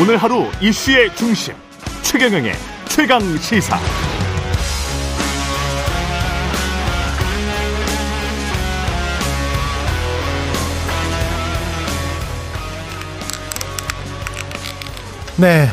오늘 하루 이슈의 중심 최경영의 최강 시사. 네.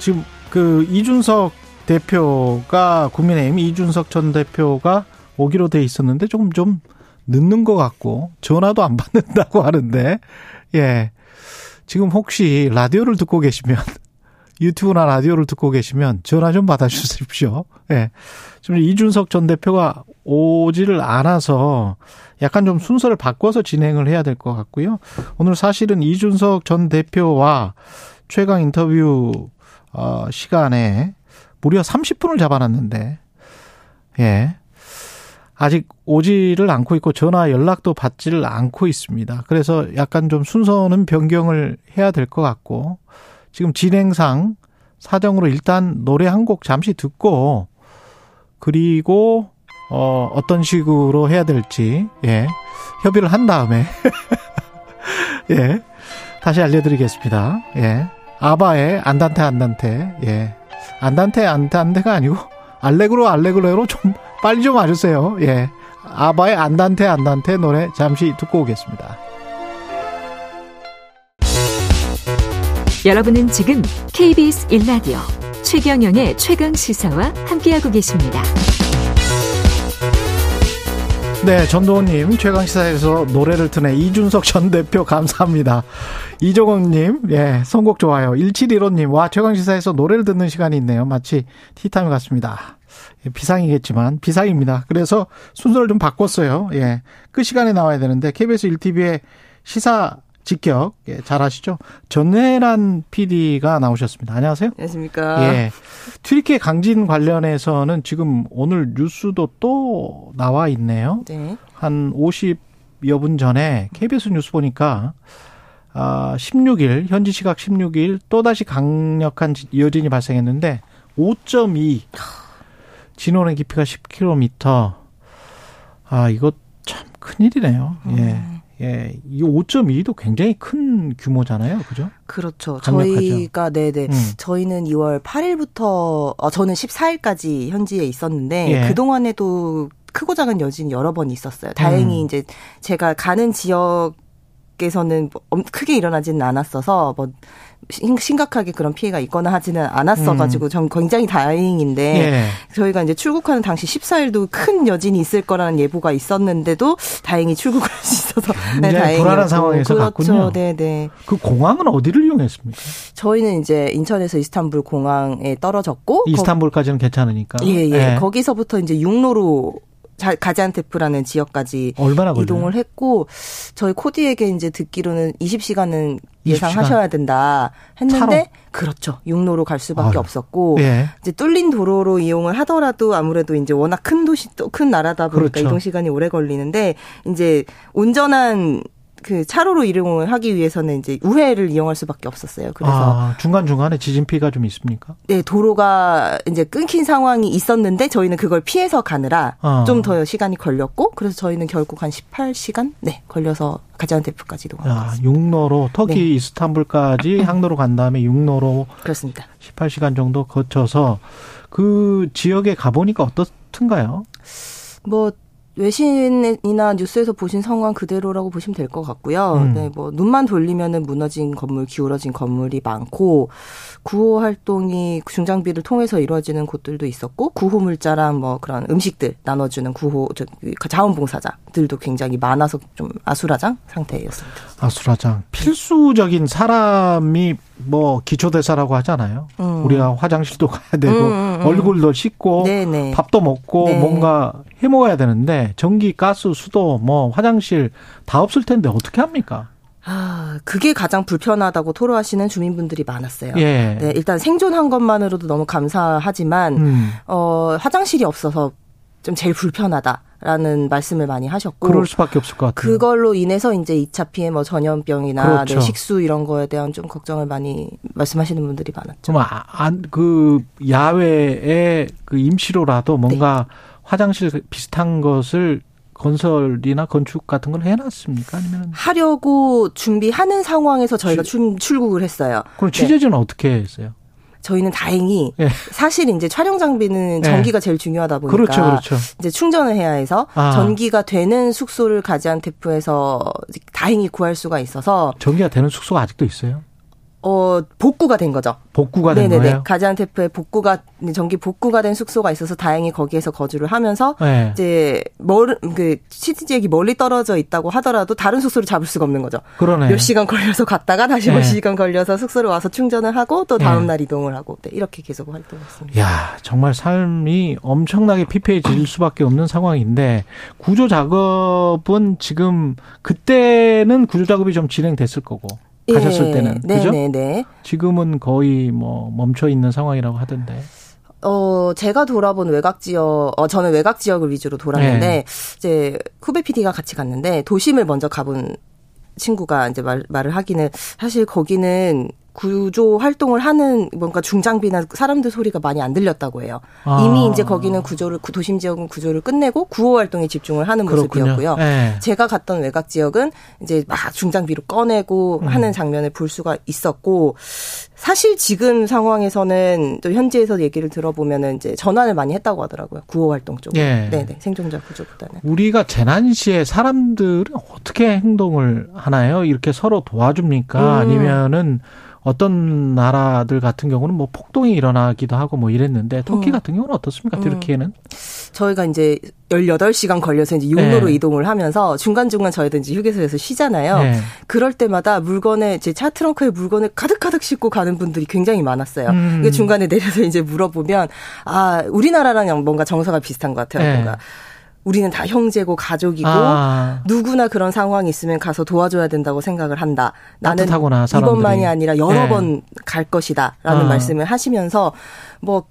지금 그 이준석 대표가 국민의힘 이준석 전 대표가 오기로 돼 있었는데 조금 좀 늦는 것 같고 전화도 안 받는다고 하는데 예. 지금 혹시 라디오를 듣고 계시면 유튜브나 라디오를 듣고 계시면 전화 좀 받아 주십시오. 예. 지금 이준석 전 대표가 오지를 않아서 약간 좀 순서를 바꿔서 진행을 해야 될 것 같고요. 오늘 사실은 이준석 전 대표와 최강 인터뷰 어 시간에 무려 30분을 잡아놨는데 예. 아직 오지를 않고 있고 전화 연락도 받지를 않고 있습니다. 그래서 약간 좀 순서는 변경을 해야 될 것 같고 지금 진행상 사정으로 일단 노래 한 곡 잠시 듣고 그리고 어 어떤 식으로 해야 될지 예 협의를 한 다음에 예 다시 알려드리겠습니다. 예 아바의 안단테 안단테 예 안단테 안단테가 아니고 알레그로 알레그로로 좀 빨리 좀 와주세요. 예 아바의 안단테 안단테 노래 잠시 듣고 오겠습니다. 여러분은 지금 KBS 1라디오 최경영의 최강 시사와 함께하고 계십니다. 네, 전도원님 최강시사에서 노래를 트네 이준석 전 대표 감사합니다. 이종원님, 예, 선곡 좋아요. 1715님, 와 최강시사에서 노래를 듣는 시간이 있네요. 마치 티타임 같습니다. 예, 비상이겠지만 비상입니다. 그래서 순서를 좀 바꿨어요. 예, 끝 시간에 나와야 되는데 KBS 1TV의 시사 직격 예, 잘 아시죠? 전혜란 PD가 나오셨습니다. 안녕하세요. 안녕하십니까. 예. 튀르키예 강진 관련해서는 지금 오늘 뉴스도 또 나와 있네요. 네. 한 50여 분 전에 KBS 뉴스 보니까 아 16일 현지 시각 16일 또 다시 강력한 여진이 발생했는데 5.2 진원의 깊이가 10km. 아 이거 참 큰일이네요. 예. 음. 예, 이 5.2도 굉장히 큰 규모잖아요. 그죠? 그렇죠. 강력하죠. 저희가 네네. 음. 저희는 2월 8일부터 어, 저는 14일까지 현지에 있었는데 예. 그 동안에도 크고 작은 여진 여러 번 있었어요. 다행히 음. 이제 제가 가는 지역 에서는 뭐 엄- 크게 일어나지는 않았어서 뭐 심- 심각하게 그런 피해가 있거나 하지는 않았어가지고 전 굉장히 다행인데 음. 예. 저희가 이제 출국하는 당시 14일도 큰 여진이 있을 거라는 예보가 있었는데도 다행히 출국할 수 있어서 네, 굉장히 불안한 상황에서 그렇죠. 갔군요. 네네. 그 공항은 어디를 이용했습니까? 저희는 이제 인천에서 이스탄불 공항에 떨어졌고 이스탄불까지는 괜찮으니까. 거, 예, 예. 거기서부터 이제 육로로 자- 가지안테프라는 지역까지? 이동을 했고 저희 코디에게 이제 듣기로는 20시간은 20 시간? 예상하셔야 된다 했는데 차로? 그렇죠. 육로로 갈 수밖에 아유. 없었고 예. 이제 뚫린 도로로 이용을 하더라도 아무래도 이제 워낙 큰 도시 또 큰 나라다 보니까 그렇죠. 이동 시간이 오래 걸리는데 이제 온전한 그 차로로 이용을 하기 위해서는 이제 우회를 이용할 수밖에 없었어요. 그래서 아, 중간 중간에 지진 피해가 좀 있습니까? 네, 도로가 이제 끊긴 상황이 있었는데 저희는 그걸 피해서 가느라 어. 좀더 시간이 걸렸고 그래서 저희는 결국 한 18시간 네, 걸려서 가지안테프까지 이동한 아. 육로로 터키 네. 이스탄불까지 항로로 간 다음에 육로로 그렇습니다. 18시간 정도 거쳐서 그 지역에 가 보니까 어떻든가요? 뭐 외신이나 뉴스에서 보신 상황 그대로라고 보시면 될 것 같고요. 음. 네, 뭐 눈만 돌리면은 무너진 건물, 기울어진 건물이 많고 구호 활동이 중장비를 통해서 이루어지는 곳들도 있었고 구호 물자랑 뭐 그런 음식들 나눠주는 구호 저, 자원봉사자들도 굉장히 많아서 좀 아수라장 상태였습니다. 아수라장. 필수적인 사람이 뭐 기초대사라고 하잖아요. 음. 우리가 화장실도 가야 되고 음, 음, 음. 얼굴도 씻고 네네. 밥도 먹고 네. 뭔가 해 먹어야 되는데 전기, 가스, 수도, 뭐 화장실 다 없을 텐데 어떻게 합니까? 아, 그게 가장 불편하다고 토로하시는 주민분들이 많았어요. 예. 네, 일단 생존한 것만으로도 너무 감사하지만 음. 어, 화장실이 없어서 좀 제일 불편하다 라는 말씀을 많이 하셨고 그럴 수밖에 없을 것 같아요. 그걸로 인해서 이제 2차 피해 뭐 전염병이나 그렇죠. 네, 식수 이런 거에 대한 좀 걱정을 많이 말씀하시는 분들이 많았죠. 좀 아, 안, 그 야외에 그 임시로라도 뭔가 네. 화장실 비슷한 것을 건설이나 건축 같은 걸 해놨습니까? 아니면 하려고 준비하는 상황에서 저희가 출, 출국을 했어요. 그럼 취재진은 네. 어떻게 했어요? 저희는 다행히 네. 사실 이제 촬영 장비는 전기가 네. 제일 중요하다 보니까 그렇죠, 그렇죠. 이제 충전을 해야 해서 아. 전기가 되는 숙소를 가지안테프에서 다행히 구할 수가 있어서 전기가 되는 숙소가 아직도 있어요? 어, 복구가 된 거죠. 복구가 된 네네네. 거예요? 가지안테프에 복구가 전기 복구가 된 숙소가 있어서 다행히 거기에서 거주를 하면서 네. 이제 멀그 시티 지역이 멀리 떨어져 있다고 하더라도 다른 숙소를 잡을 수가 없는 거죠. 그러네. 몇 시간 걸려서 갔다가 다시 네. 몇 시간 걸려서 숙소를 와서 충전을 하고 또 다음 네. 날 이동을 하고 네, 이렇게 계속 활동했습니다. 야, 정말 삶이 엄청나게 피폐해질 수밖에 없는 상황인데 구조 작업은 지금 그때는 구조 작업이 좀 진행됐을 거고 가셨을 예. 때는 네, 그죠? 네, 네. 지금은 거의 뭐 멈춰 있는 상황이라고 하던데. 어, 제가 돌아본 외곽 지역, 어, 저는 외곽 지역을 위주로 돌았는데, 네. 이제 후배 PD가 같이 갔는데, 도심을 먼저 가본 친구가 이제 말, 말을 하기는, 사실 거기는 구조 활동을 하는 뭔가 중장비나 사람들 소리가 많이 안 들렸다고 해요. 아. 이미 이제 거기는 구조를 도심 지역은 구조를 끝내고 구호 활동에 집중을 하는 그렇군요. 모습이었고요. 네. 제가 갔던 외곽 지역은 이제 막 중장비로 꺼내고 음. 하는 장면을 볼 수가 있었고 사실 지금 상황에서는 또 현지에서 얘기를 들어보면은 이제 전환을 많이 했다고 하더라고요. 구호 활동 쪽으로. 예. 네네. 생존자 구조보다는. 우리가 재난 시에 사람들은 어떻게 행동을 하나요? 이렇게 서로 도와줍니까? 음. 아니면은 어떤 나라들 같은 경우는 뭐 폭동이 일어나기도 하고 뭐 이랬는데 터키 음. 같은 경우는 어떻습니까? 튀르키에는? 음. 저희가 이제 18시간 걸려서 이제 육로로 네. 이동을 하면서 중간중간 저희도 이제 휴게소에서 쉬잖아요. 네. 그럴 때마다 물건에 제 차 트렁크에 물건을 가득가득 싣고 가는 분들이 굉장히 많았어요. 음. 중간에 내려서 이제 물어보면 아, 우리나라랑 뭔가 정서가 비슷한 것 같아요. 네. 뭔가 우리는 다 형제고 가족이고 아. 누구나 그런 상황이 있으면 가서 도와줘야 된다고 생각을 한다. 나는 따뜻하구나, 이번만이 아니라 여러 네. 번갈 것이다라는 아. 말씀을 하시면서 뭐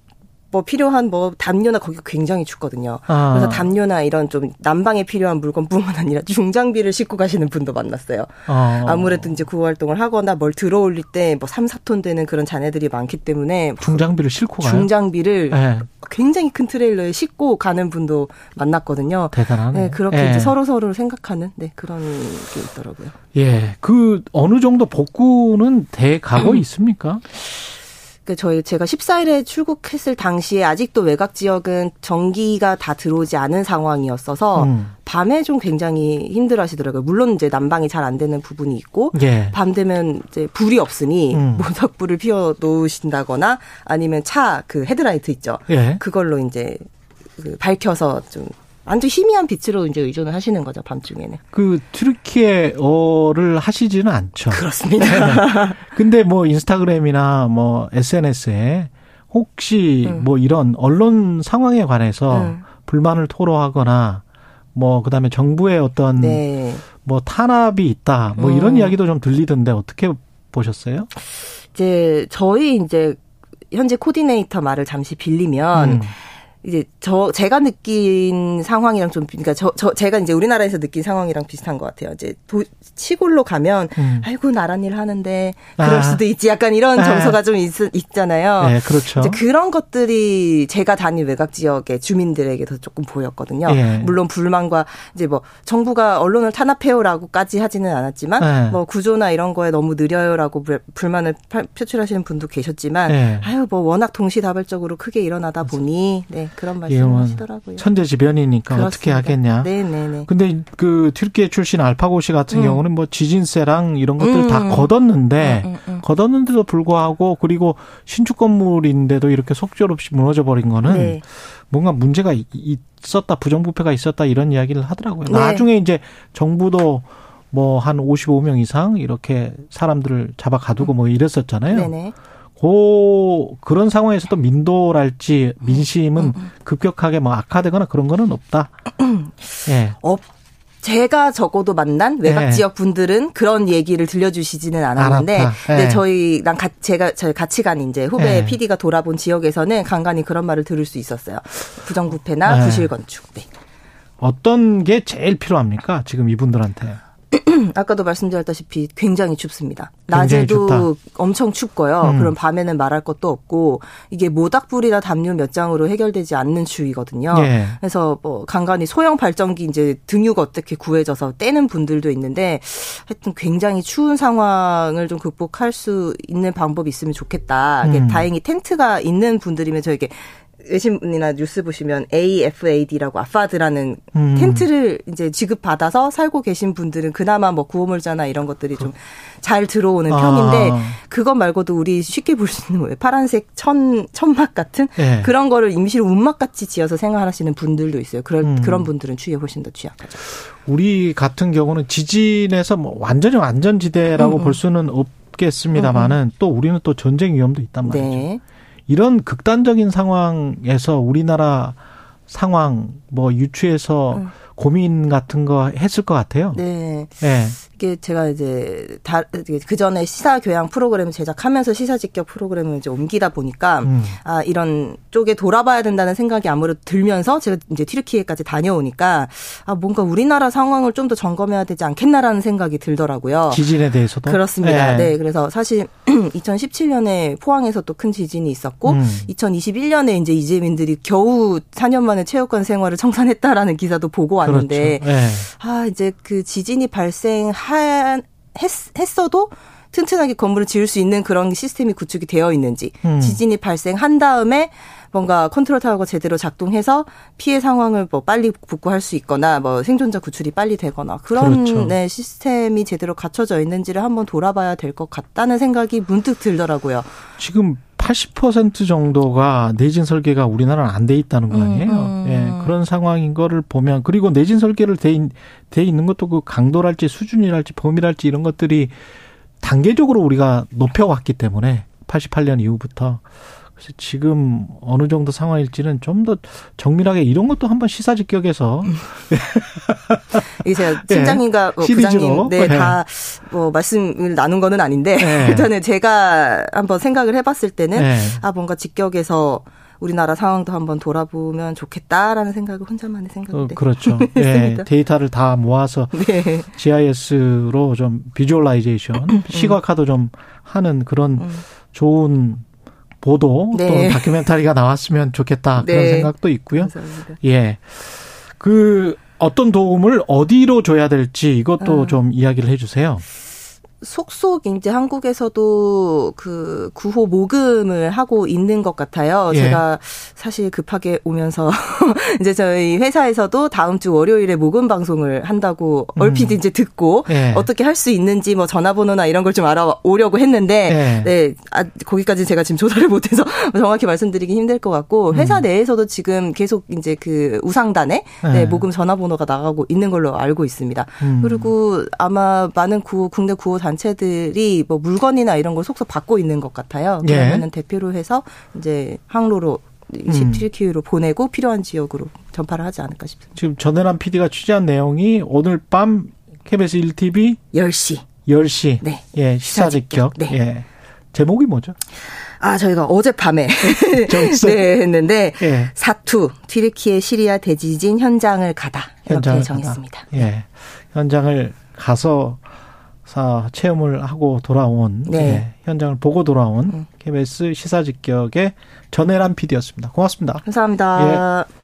뭐 필요한 뭐 담요나 거기 굉장히 춥거든요. 아. 그래서 담요나 이런 좀 난방에 필요한 물건뿐만 아니라 중장비를 싣고 가시는 분도 만났어요. 아. 아무래도 이제 구호 활동을 하거나 뭘 들어올릴 때 뭐 3, 4톤 되는 그런 자네들이 많기 때문에 중장비를 싣고 가요. 중장비를 네. 굉장히 큰 트레일러에 싣고 가는 분도 만났거든요. 대단하네. 네, 그렇게 네. 이제 서로 서로 생각하는 네, 그런 게 있더라고요. 예. 그 어느 정도 복구는 돼 가고 있습니까? 그 저희 제가 14일에 출국했을 당시에 아직도 외곽 지역은 전기가 다 들어오지 않은 상황이었어서 음. 밤에 좀 굉장히 힘들어하시더라고요. 물론 이제 난방이 잘 안 되는 부분이 있고 예. 밤 되면 이제 불이 없으니 음. 모닥불을 피워 놓으신다거나 아니면 차 그 헤드라이트 있죠. 예. 그걸로 이제 그 밝혀서 좀 완전 희미한 빛으로 이제 의존을 하시는 거죠 밤중에는. 그 튀르키예어를 하시지는 않죠. 그렇습니다. 네. 근데 뭐 인스타그램이나 뭐 SNS에 혹시 음. 뭐 이런 언론 상황에 관해서 음. 불만을 토로하거나 뭐 그다음에 정부의 어떤 네. 뭐 탄압이 있다 뭐 음. 이런 이야기도 좀 들리던데 어떻게 보셨어요? 이제 저희 이제 현재 코디네이터 말을 잠시 빌리면. 음. 이제 저 제가 느낀 상황이랑 좀 그러니까 저, 저 제가 이제 우리나라에서 느낀 상황이랑 비슷한 것 같아요. 이제 도, 시골로 가면 음. 아이고 나란 일 하는데 그럴 아. 수도 있지 약간 이런 아. 정서가 좀 있, 있잖아요. 네, 그렇죠. 이제 그런 것들이 제가 다닌 외곽 지역의 주민들에게도 조금 보였거든요. 예. 물론 불만과 이제 뭐 정부가 언론을 탄압해요라고까지 하지는 않았지만 예. 뭐 구조나 이런 거에 너무 느려요라고 불만을 표출하시는 분도 계셨지만 예. 아유 뭐 워낙 동시다발적으로 크게 일어나다 보니 네. 그런 말씀하시더라고요. 천재지변이니까 그렇습니다. 어떻게 하겠냐. 네 네 네. 근데 그 튀르키예 출신 알파고시 같은 음. 경우는 뭐 지진세랑 이런 것들 음. 다 걷었는데 음, 음, 음, 걷었는데도 불구하고 그리고 신축 건물인데도 이렇게 속절없이 무너져 버린 거는 네. 뭔가 문제가 있었다 부정부패가 있었다 이런 이야기를 하더라고요. 네. 나중에 이제 정부도 뭐 한 55명 이상 이렇게 사람들을 잡아 가두고 뭐 이랬었잖아요. 네네. 고 그런 상황에서도 민도랄지 민심은 음, 음. 급격하게 뭐 악화되거나 그런 거는 없다. 예. 없. 제가 적어도 만난 외곽 네. 지역 분들은 그런 얘기를 들려주시지는 않았는데, 네. 네, 저희랑 가, 제가 저희 같이 간 이제 후배 네. PD가 돌아본 지역에서는 간간히 그런 말을 들을 수 있었어요. 부정부패나 네. 부실 건축. 네. 어떤 게 제일 필요합니까? 지금 이분들한테? 아까도 말씀드렸다시피 굉장히 춥습니다. 굉장히 낮에도 엄청 춥고요. 음. 그럼 밤에는 말할 것도 없고 이게 모닥불이나 담요 몇 장으로 해결되지 않는 추위거든요. 예. 그래서 뭐 간간히 소형 발전기 이제 등유가 어떻게 구해져서 떼는 분들도 있는데 하여튼 굉장히 추운 상황을 좀 극복할 수 있는 방법이 있으면 좋겠다. 음. 다행히 텐트가 있는 분들이면 저에게 외신이나 뉴스 보시면 AFAD라고 아파드라는 음. 텐트를 이제 지급받아서 살고 계신 분들은 그나마 뭐 구호물자나 이런 것들이 좀 잘 들어오는 아. 편인데 그것 말고도 우리 쉽게 볼 수 있는 뭐예요? 파란색 천 천막 같은 예. 그런 거를 임시로 운막 같이 지어서 생활하시는 분들도 있어요. 그런 음. 그런 분들은 추위에 훨씬 더 취약하죠. 우리 같은 경우는 지진에서 뭐 완전히 안전지대라고 음, 음. 볼 수는 없겠습니다만은 또 우리는 또 전쟁 위험도 있단 말이죠. 네. 이런 극단적인 상황에서 우리나라 상황 뭐 유추해서 음. 고민 같은 거 했을 것 같아요. 네. 예. 이게 제가 이제 다 그 전에 시사 교양 프로그램을 제작하면서 시사 직격 프로그램을 이제 옮기다 보니까 음. 아 이런 쪽에 돌아봐야 된다는 생각이 아무래도 들면서 제가 이제 튀르키예까지 다녀오니까 아 뭔가 우리나라 상황을 좀 더 점검해야 되지 않겠나라는 생각이 들더라고요. 지진에 대해서도 그렇습니다. 예. 네, 그래서 사실 2017년에 포항에서 또 큰 지진이 있었고 음. 2021년에 이제 이재민들이 겨우 4년 만에 체육관 생활을 청산했다라는 기사도 보고 왔는데 그렇죠. 예. 아 이제 그 지진이 발생 한 했, 했어도 튼튼하게 건물을 지을 수 있는 그런 시스템이 구축이 되어 있는지 음. 지진이 발생한 다음에 뭔가 컨트롤 타워가 제대로 작동해서 피해 상황을 뭐 빨리 복구할 수 있거나 뭐 생존자 구출이 빨리 되거나 그런 그렇죠. 네, 시스템이 제대로 갖춰져 있는지를 한번 돌아봐야 될 것 같다는 생각이 문득 들더라고요. 지금 80% 정도가 내진 설계가 우리나라는 안 돼 있다는 거 아니에요? 음, 음. 예, 그런 상황인 거를 보면 그리고 내진 설계를 돼, 있, 돼 있는 것도 그 강도랄지 수준이랄지 범위랄지 이런 것들이 단계적으로 우리가 높여왔기 때문에 88년 이후부터 그래서 지금 어느 정도 상황일지는 좀 더 정밀하게 이런 것도 한번 시사직격에서 이게 제가 팀장님과 뭐 시리즈로. 부장님 네. 네 다 뭐 말씀을 나눈 거는 아닌데 네. 일단은 제가 한번 생각을 해봤을 때는 네. 아 뭔가 직격에서 우리나라 상황도 한번 돌아보면 좋겠다라는 생각을 혼자만의 어, 생각인데. 그렇죠. 예, 했습니다. 데이터를 다 모아서 네. GIS로 좀 visualization, 시각화도 좀 하는 그런 음. 좋은 보도 네. 또는 다큐멘터리가 나왔으면 좋겠다 그런 네. 생각도 있고요. 감사합니다. 예. 그 어떤 도움을 어디로 줘야 될지 이것도 아. 좀 이야기를 해 주세요. 속속 이제 한국에서도 그 구호 모금을 하고 있는 것 같아요. 예. 제가 사실 급하게 오면서 이제 저희 회사에서도 다음 주 월요일에 모금 방송을 한다고 얼핏 이제 듣고 음. 예. 어떻게 할 수 있는지 뭐 전화번호나 이런 걸 좀 알아오려고 했는데 예. 네, 아, 거기까지 제가 지금 조사를 못해서 정확히 말씀드리기 힘들 것 같고 회사 내에서도 지금 계속 이제 그 우상단에 예. 네, 모금 전화번호가 나가고 있는 걸로 알고 있습니다. 음. 그리고 아마 많은 구호 국내 구호 단체들이 뭐 물건이나 이런 걸 속속 받고 있는 것 같아요. 예. 그러면은 대표로 해서 이제 항로로 음. TQ로 보내고 필요한 지역으로 전파를 하지 않을까 싶습니다. 지금 전해란 PD가 취재한 내용이 오늘 밤 KBS 1TV 10시. 10시 네. 예, 시사 직격. 네. 예. 제목이 뭐죠? 아, 저희가 어젯밤에? 네, 했는데 예. 사투 튀르키예 시리아 대지진 현장을 가다 이렇게 현장을 정했습니다. 가다. 예. 현장을 가서 사 체험을 하고 돌아온 네. 예, 현장을 보고 돌아온 음. KBS 시사 직격의 전해란 PD였습니다. 고맙습니다. 감사합니다.